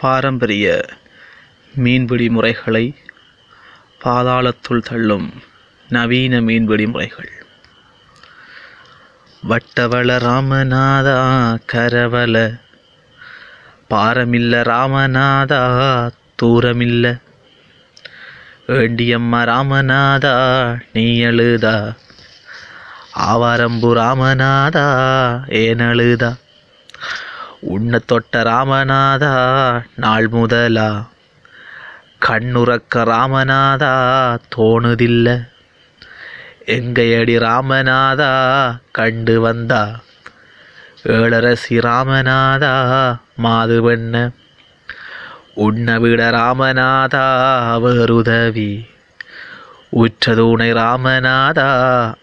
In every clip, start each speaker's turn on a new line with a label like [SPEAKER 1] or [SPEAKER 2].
[SPEAKER 1] பாரம்பரிய மீன்பிடி முறைகளை பாதாளத்துள் தள்ளும் நவீன மீன்பிடி முறைகள். வட்டவள ராமநாதா கரவல பாரமில்ல ராமநாதா தூரமில்ல. வேண்டியம்மா ராமநாதா நீ எழுதா. ஆவாரம்பு ராமநாதா ஏனழுதா உன்ன தொட்ட ராமநாதா நாள் முதலா. கண்ணுறக்க ராமநாதா தோணுதில்ல. எங்கையடி ராமநாதா கண்டு வந்தா? ஏழரசி ராமநாதா மாதுவண்ண உன்னை விட ராமநாதா வேறுதவி. உற்றதூணை ராமநாதா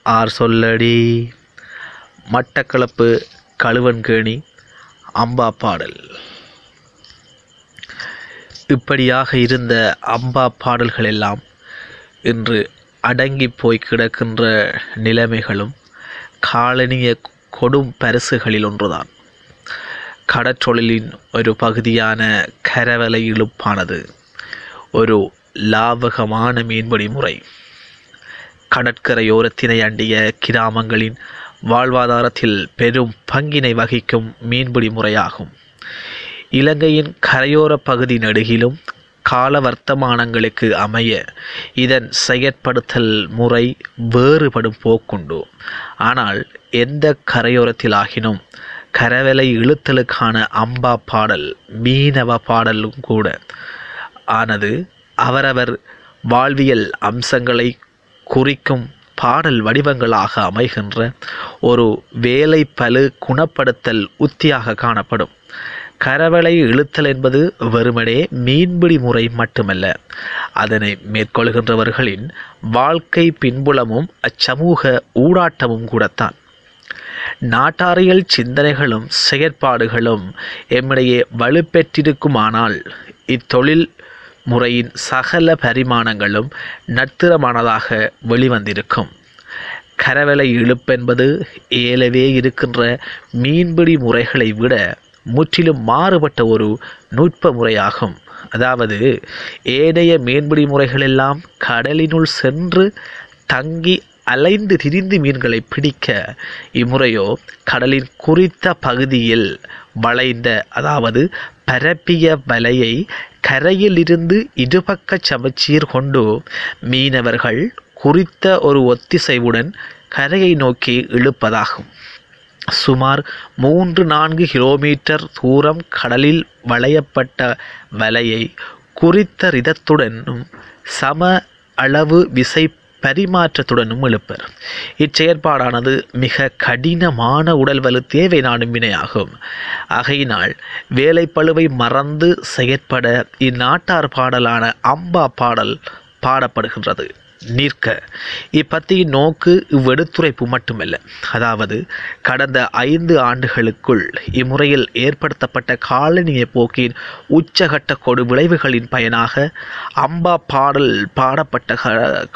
[SPEAKER 1] ஆர் சொல்லடி. மட்டக்களப்பு கழுவன்கேணி அம்பா பாடல். இப்படியாக இருந்த அம்பா பாடல்கள் எல்லாம் இன்று அடங்கி போய் கிடக்கின்ற நிலைமைகளும் காலனிய கொடும் பரிசுகளில் ஒன்றுதான். கடற்றொழிலின் ஒரு பகுதியான கரவலை இழுப்பானது ஒரு லாவகமான மீன்பிடி முறை. கடற்கரையோரத்தினை அண்டிய கிராமங்களின் வாழ்வாதாரத்தில் பெரும் பங்கினை வகிக்கும் மீன்பிடி முறையாகும். இலங்கையின் கரையோர பகுதி நெடுகிலும் கால வர்த்தமானங்களுக்கு அமைய இதன் செயற்படுத்தல் முறை வேறுபடும் போக்குண்டு. ஆனால் எந்த கரையோரத்திலாகினும் கரவலை இழுத்தலுக்கான அம்பா பாடல் மீனவ பாடலும் கூட ஆனது அவரவர் வாழ்வியல் அம்சங்களை குறிக்கும் பாடல் வடிவங்களாக அமைகின்ற ஒரு வேலை பலு குணப்படுத்தல் உத்தியாக காணப்படும். கரவலை இழுத்தல் என்பது வெறுமனே மீன்பிடி முறை மட்டுமல்ல. அதனை மேற்கொள்கின்றவர்களின் வாழ்க்கை பின்புலமும் அச்சமூக ஊடாட்டமும் கூடத்தான். நாட்டாரியல் சிந்தனைகளும் செயற்பாடுகளும் எம்மிடையே வலுப்பெற்றிருக்குமானால் இத்தொழில் முறையின் சகல பரிமாணங்களும் நத்திரமானதாக வெளிவந்திருக்கும். கரவலை இழுப்பென்பது ஏலவே இருக்கின்ற மீன்பிடி முறைகளை விட முற்றிலும் மாறுபட்ட ஒரு நுட்ப முறையாகும். அதாவது ஏனைய மீன்பிடி முறைகளெல்லாம் கடலினுள் சென்று தங்கி அலைந்து திரிந்து மீன்களை பிடிக்க இம்முறையோ கடலின் குறித்த பகுதியில் வளைந்த அதாவது பரப்பிய வலையை கரையில் இருந்து இருபக்க சமச்சீர் கொண்டு மீனவர்கள் குறித்த ஒரு ஒத்திசைவுடன் கரையை நோக்கி இழுப்பதாகும். சுமார் மூன்று நான்கு கிலோமீட்டர் தூரம் கடலில் வளையப்பட்ட வலையை குறித்த ரிதத்துடனும் சம அளவு விசை பரிமாற்றத்துடனும் எழுப்பர் இச்செயற்பாடானது மிக கடினமான உடல் வலு தேவை நாடும் வினையாகும். ஆகையினால் வேலைப்பழுவை மறந்து செயற்பட இந்நாட்டார் பாடலான அம்பா பாடல் பாடப்படுகின்றது. நிற்க. இப்பத்தியின் நோக்கு இவ்வெடுத்துரைப்பு மட்டுமல்ல. அதாவது கடந்த ஐந்து ஆண்டுகளுக்குள் இம்முறையில் ஏற்படுத்தப்பட்ட காலனிய போக்கின் உச்சகட்ட கொடு விளைவுகளின் பயனாக அம்பா பாடல் பாடப்பட்ட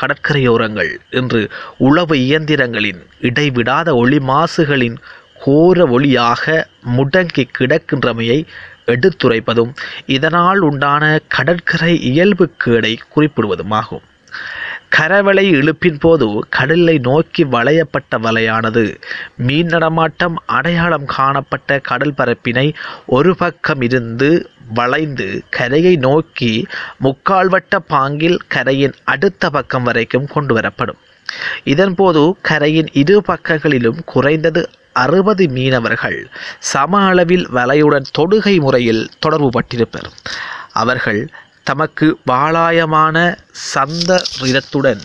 [SPEAKER 1] கடற்கரையோரங்கள் இன்று உளவு இயந்திரங்களின் இடைவிடாத ஒளி மாசுகளின் கோர ஒளியாக முடங்கி கிடக்கின்றமையை எடுத்துரைப்பதும் இதனால் உண்டான கடற்கரை இயல்புக்கேடை குறிப்பிடுவதுமாகும். கரவலை இழுப்பின் போது கடலை நோக்கி வளையப்பட்ட வலையானது. மீன் நடமாட்டம் அடையாளம் காணப்பட்ட கடல் பரப்பினை ஒரு பக்கம் இருந்து வளைந்து கரையை நோக்கி முக்கால்வட்ட பாங்கில் கரையின் அடுத்த பக்கம் வரைக்கும் கொண்டு வரப்படும். இதன்போது கரையின் இரு பக்கங்களிலும் குறைந்தது அறுபது மீனவர்கள் சம அளவில் வலையுடன் தொடுகை முறையில் தொடர்பு பட்டிருப்பர் அவர்கள் தமக்கு வாளாயமான சந்த ரிதத்துடன்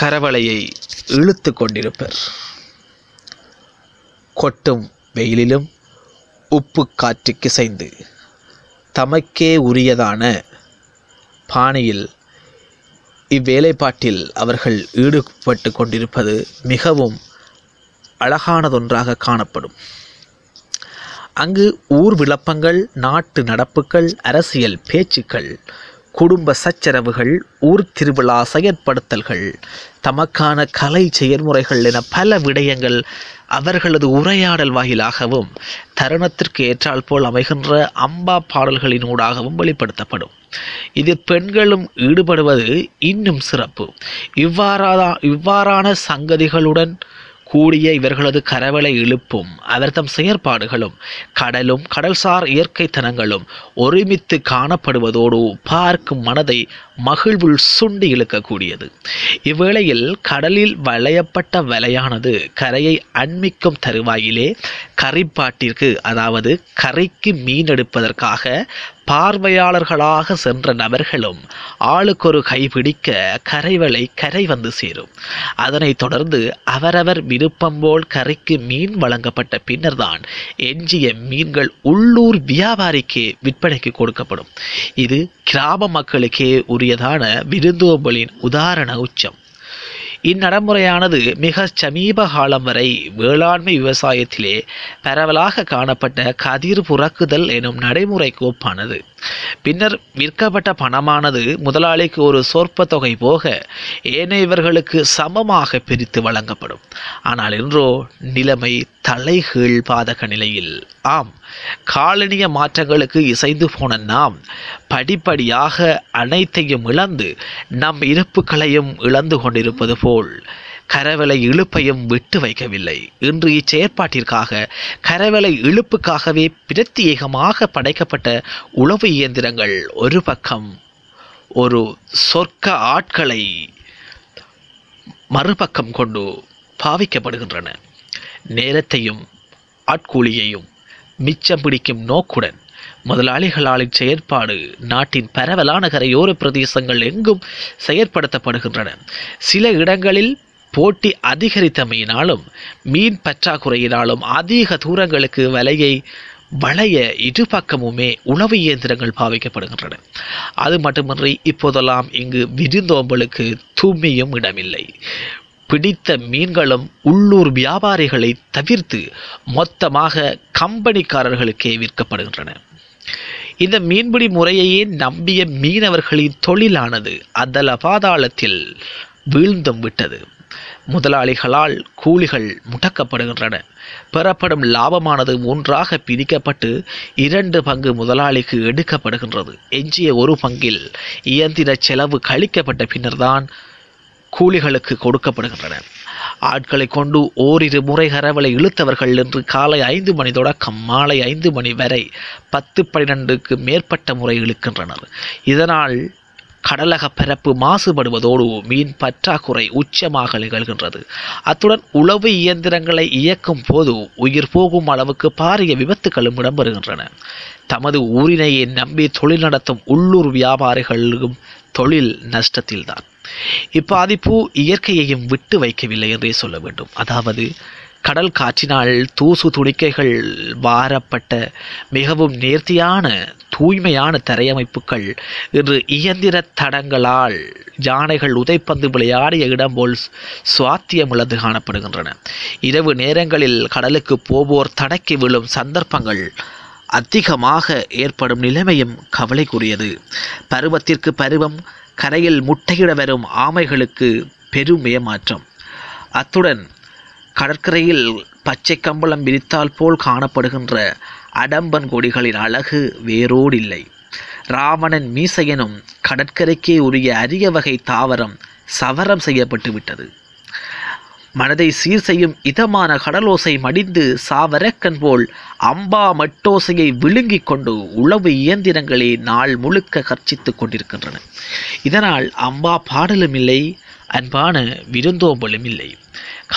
[SPEAKER 1] கரவலையை இழுத்து கொண்டிருப்பர். கொட்டும் வெயிலிலும் உப்பு காற்றுக்கு கிசைந்து தமக்கே உரியதான பாணியில் இவ்வேலைப்பாட்டில் அவர்கள் ஈடுபட்டு கொண்டிருப்பது மிகவும் அழகானதொன்றாக காணப்படும். அங்கு ஊர் விளப்பங்கள் நாட்டு நடப்புகள் அரசியல் பேச்சுக்கள் குடும்ப சச்சரவுகள் ஊர் திருவிழா செயற்படுத்தல்கள் தமக்கான கலை செயல்முறைகள் என பல விடயங்கள் அவர்களது உரையாடல் வாயிலாகவும் தருணத்திற்கு ஏற்றால் போல் அமைகின்ற அம்பா பாடல்களினூடாகவும் வெளிப்படுத்தப்படும். இதில் பெண்களும் ஈடுபடுவது இன்னும் சிறப்பு. இவ்வாறான இவ்வாறான சங்கதிகளுடன் கூடிய இவர்களது கரவலை இழுப்பும் அவர்தம் செயற்பாடுகளும் கடலும் கடல்சார் இயற்கைத்தனங்களும் ஒருமித்து காணப்படுவதோடு பார்க்கும் மனதை மகிழ்வுள் சுண்டி இழுக்கக்கூடியது. இவ்வேளையில் கடலில் வளையப்பட்ட வலையானது கரையை அண்மிக்கும் தருவாயிலே கரைப்பாட்டிற்கு அதாவது கரைக்கு மீன் எடுப்பதற்காக பார்வையாளர்களாக சென்ற நபர்களும் ஆளுக்கொரு கைபிடிக்க கரைவலை கரை வந்து சேரும். அதனைத் தொடர்ந்து அவரவர் விருப்பம் போல் கரைக்கு மீன் வழங்கப்பட்ட பின்னர்தான் எஞ்சிய மீன்கள் உள்ளூர் வியாபாரிக்கே விற்பனைக்கு கொடுக்கப்படும். இது கிராம மக்களுக்கே உரியதான விருந்தோம்பலின் உதாரண உச்சம். இந்நடைமுறையானது மிக சமீப காலம் வரை வேளாண்மை விவசாயத்திலே பரவலாக காணப்பட்ட கதிர் புறக்குதல் எனும் நடைமுறை கோப்பானது. பின்னர் விற்கப்பட்ட பணமானது முதலாளிக்கு ஒரு சொற்ப தொகை போக ஏனையவர்களுக்கு சமமாக பிரித்து வழங்கப்படும். ஆனால் இன்றோ நிலைமை தலைகீழ் பாதக நிலையில். ஆம் காலனிய மாற்றங்களுக்கு இசைந்து போன நாம் படிப்படியாக அனைத்தையும் இழந்து நம் இருப்புகளையும் இழந்து கொண்டிருப்பது போல் போல் கரவலை இழுப்பையும் விட்டு வைக்கவில்லை. இன்று இச்செயற்பாட்டிற்காக கரவலை இழுப்புக்காகவே பிரத்யேகமாக படைக்கப்பட்ட உளவு இயந்திரங்கள் ஒரு பக்கம் ஒரு சொர்க்க ஆட்களை மறுபக்கம் கொண்டு பாவிக்கப்படுகின்றன. நேரத்தையும் ஆட்கூலியையும் மிச்சம் பிடிக்கும் நோக்குடன் முதலாளிகளாலின் செயற்பாடு நாட்டின் பரவலான கரையோர பிரதேசங்கள் எங்கும் செயற்படுத்தப்படுகின்றன. சில இடங்களில் போட்டி அதிகரித்தமையினாலும் மீன் பற்றாக்குறையினாலும் அதிக தூரங்களுக்கு வலையை வளைய இருபக்கமுமே உணவு இயந்திரங்கள் பாவிக்கப்படுகின்றன. அது மட்டுமின்றி இப்போதெல்லாம் இங்கு விருந்தோம்பலுக்கு தூய்மையும் இடமில்லை. பிடித்த மீன்களும் உள்ளூர் வியாபாரிகளை தவிர்த்து மொத்தமாக கம்பெனிக்காரர்களுக்கே விற்கப்படுகின்றன. இந்த மீன்பிடி முறையையே நம்பிய மீனவர்களின் தொழிலானது அதல பாதாளத்தில் வீழ்ந்தும் விட்டது. முதலாளிகளால் கூலிகள் முடக்கப்படுகின்றன. பெறப்படும் லாபமானது ஒன்றாக பிரிக்கப்பட்டு இரண்டு பங்கு முதலாளிக்கு எடுக்கப்படுகின்றது. எஞ்சிய ஒரு பங்கில் இயந்திர செலவு கழிக்கப்பட்ட பின்னர்தான் கூலிகளுக்கு கொடுக்கப்படுகின்றன. ஆட்களை கொண்டு ஓரிரு முறை கரவலை இழுத்தவர்கள் என்று காலை ஐந்து மணி தொடக்கம் மாலை ஐந்து மணி வரை பத்து பன்னிரண்டுக்கு மேற்பட்ட முறை இழுக்கின்றனர். இதனால் கடலக பரப்பு மாசுபடுவதோடு மீன் பற்றாக்குறை உச்சமாக நிகழ்கின்றது. அத்துடன் உளவு இயந்திரங்களை இயக்கும் போது உயிர் போகும் அளவுக்கு பாரிய விபத்துகளும் இடம்பெறுகின்றன. தமது ஊரினையே நம்பி தொழில் நடத்தும் உள்ளூர் வியாபாரிகளும் தொழில் நஷ்டத்தில்தான். இப்பாதிப்பு இயற்கையையும் விட்டு வைக்கவில்லை என்றே சொல்ல வேண்டும். அதாவது கடல் காற்றினால் தூசு துணிக்கைகள் வாரப்பட்ட மிகவும் நேர்த்தியான தூய்மையான தரையமைப்புகள். இன்று இயந்திர தடங்களால் யானைகள் உதைப்பந்து விளையாடிய இடம் போல் சுவாத்தியமிழந்து காணப்படுகின்றன. இரவு நேரங்களில் கடலுக்கு போவோர் தடக்கி விழும் சந்தர்ப்பங்கள் அதிகமாக ஏற்படும் நிலைமையும் கவலைக்குரியது. பருவத்திற்கு பருவம் கரையில் முட்டையிட வரும் ஆமைகளுக்கு பெரும் ஏமாற்றம். அத்துடன் கடற்கரையில் பச்சை கம்பளம் விரித்தால் போல் காணப்படுகின்ற அடம்பன் கொடிகளின் அழகு வேரோடில்லை. ராவணன் மீசையனும் கடற்கரைக்கே உரிய அரிய வகை தாவரம் சவரம் செய்யப்பட்டு விட்டது. மனதை சீர் செய்யும் இதமான கடலோசை மடிந்து சாவரக்கன் போல் அம்பா மட்டோசையை விழுங்கிக் கொண்டு உளவு இயந்திரங்களே நாள் முழுக்க கர்ச்சித்துக் கொண்டிருக்கின்றன. இதனால் அம்பா பாடலும் இல்லை அன்பான விருந்தோம்பலும் இல்லை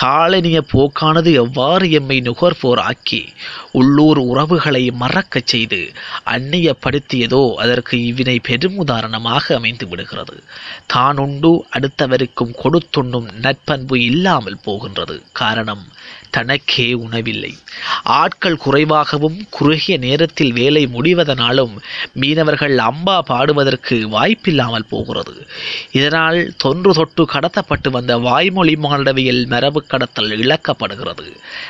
[SPEAKER 1] காலனிய போக்கானது எவ்வாறு எம்மை நுகர்வோர் ஆக்கி? உள்ளூர் உறவுகளை மறக்கச் செய்து அந்நியப்படுத்தியதோ அதற்கு இவ்வினை பெரும் உதாரணமாக அமைந்து விடுகிறது. தான் உண்டு அடுத்தவருக்கும் கொடுத்துண்ணும் நற்பண்பு இல்லாமல் போகின்றது. காரணம் தனக்கே உணவில்லை. ஆட்கள் குறைவாகவும் குறுகிய நேரத்தில் வேலை முடிவதனாலும் மீனவர்கள் அம்பா பாடுவதற்கு வாய்ப்பில்லாமல் போகிறது. இதனால் தொன்று தொட்டு கடத்தப்பட்டு வந்த வாய்மொழி மாண்டவியல் மரபு கடத்தல் இழக்கப்படுகிறது.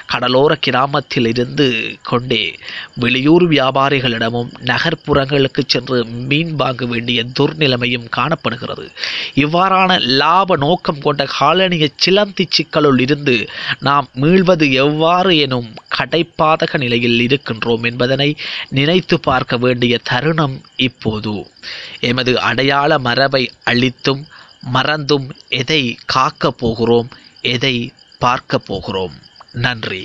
[SPEAKER 1] கடலோர கிராமத்தில் இருந்து கொண்டே வெளியூர் வியாபாரிகளிடமும் நகர்ப்புறங்களுக்கு சென்று மீன் வாங்க வேண்டிய துர்நிலைமையும் காணப்படுகிறது. இவ்வாறான லாப நோக்கம் கொண்ட காலனிய சிலந்தி சிக்கலுள் இருந்து நாம் மீள்வது எவ்வாறு எனும் கடைப்பாதக நிலையில் இருக்கின்றோம் என்பதனை நினைத்து பார்க்க வேண்டிய தருணம் இப்போது. எமது அடையாள மரபை அழித்தும் மறந்தும் எதை காக்கப் போகிறோம் எதை பார்க்க போகிறோம். நன்றி.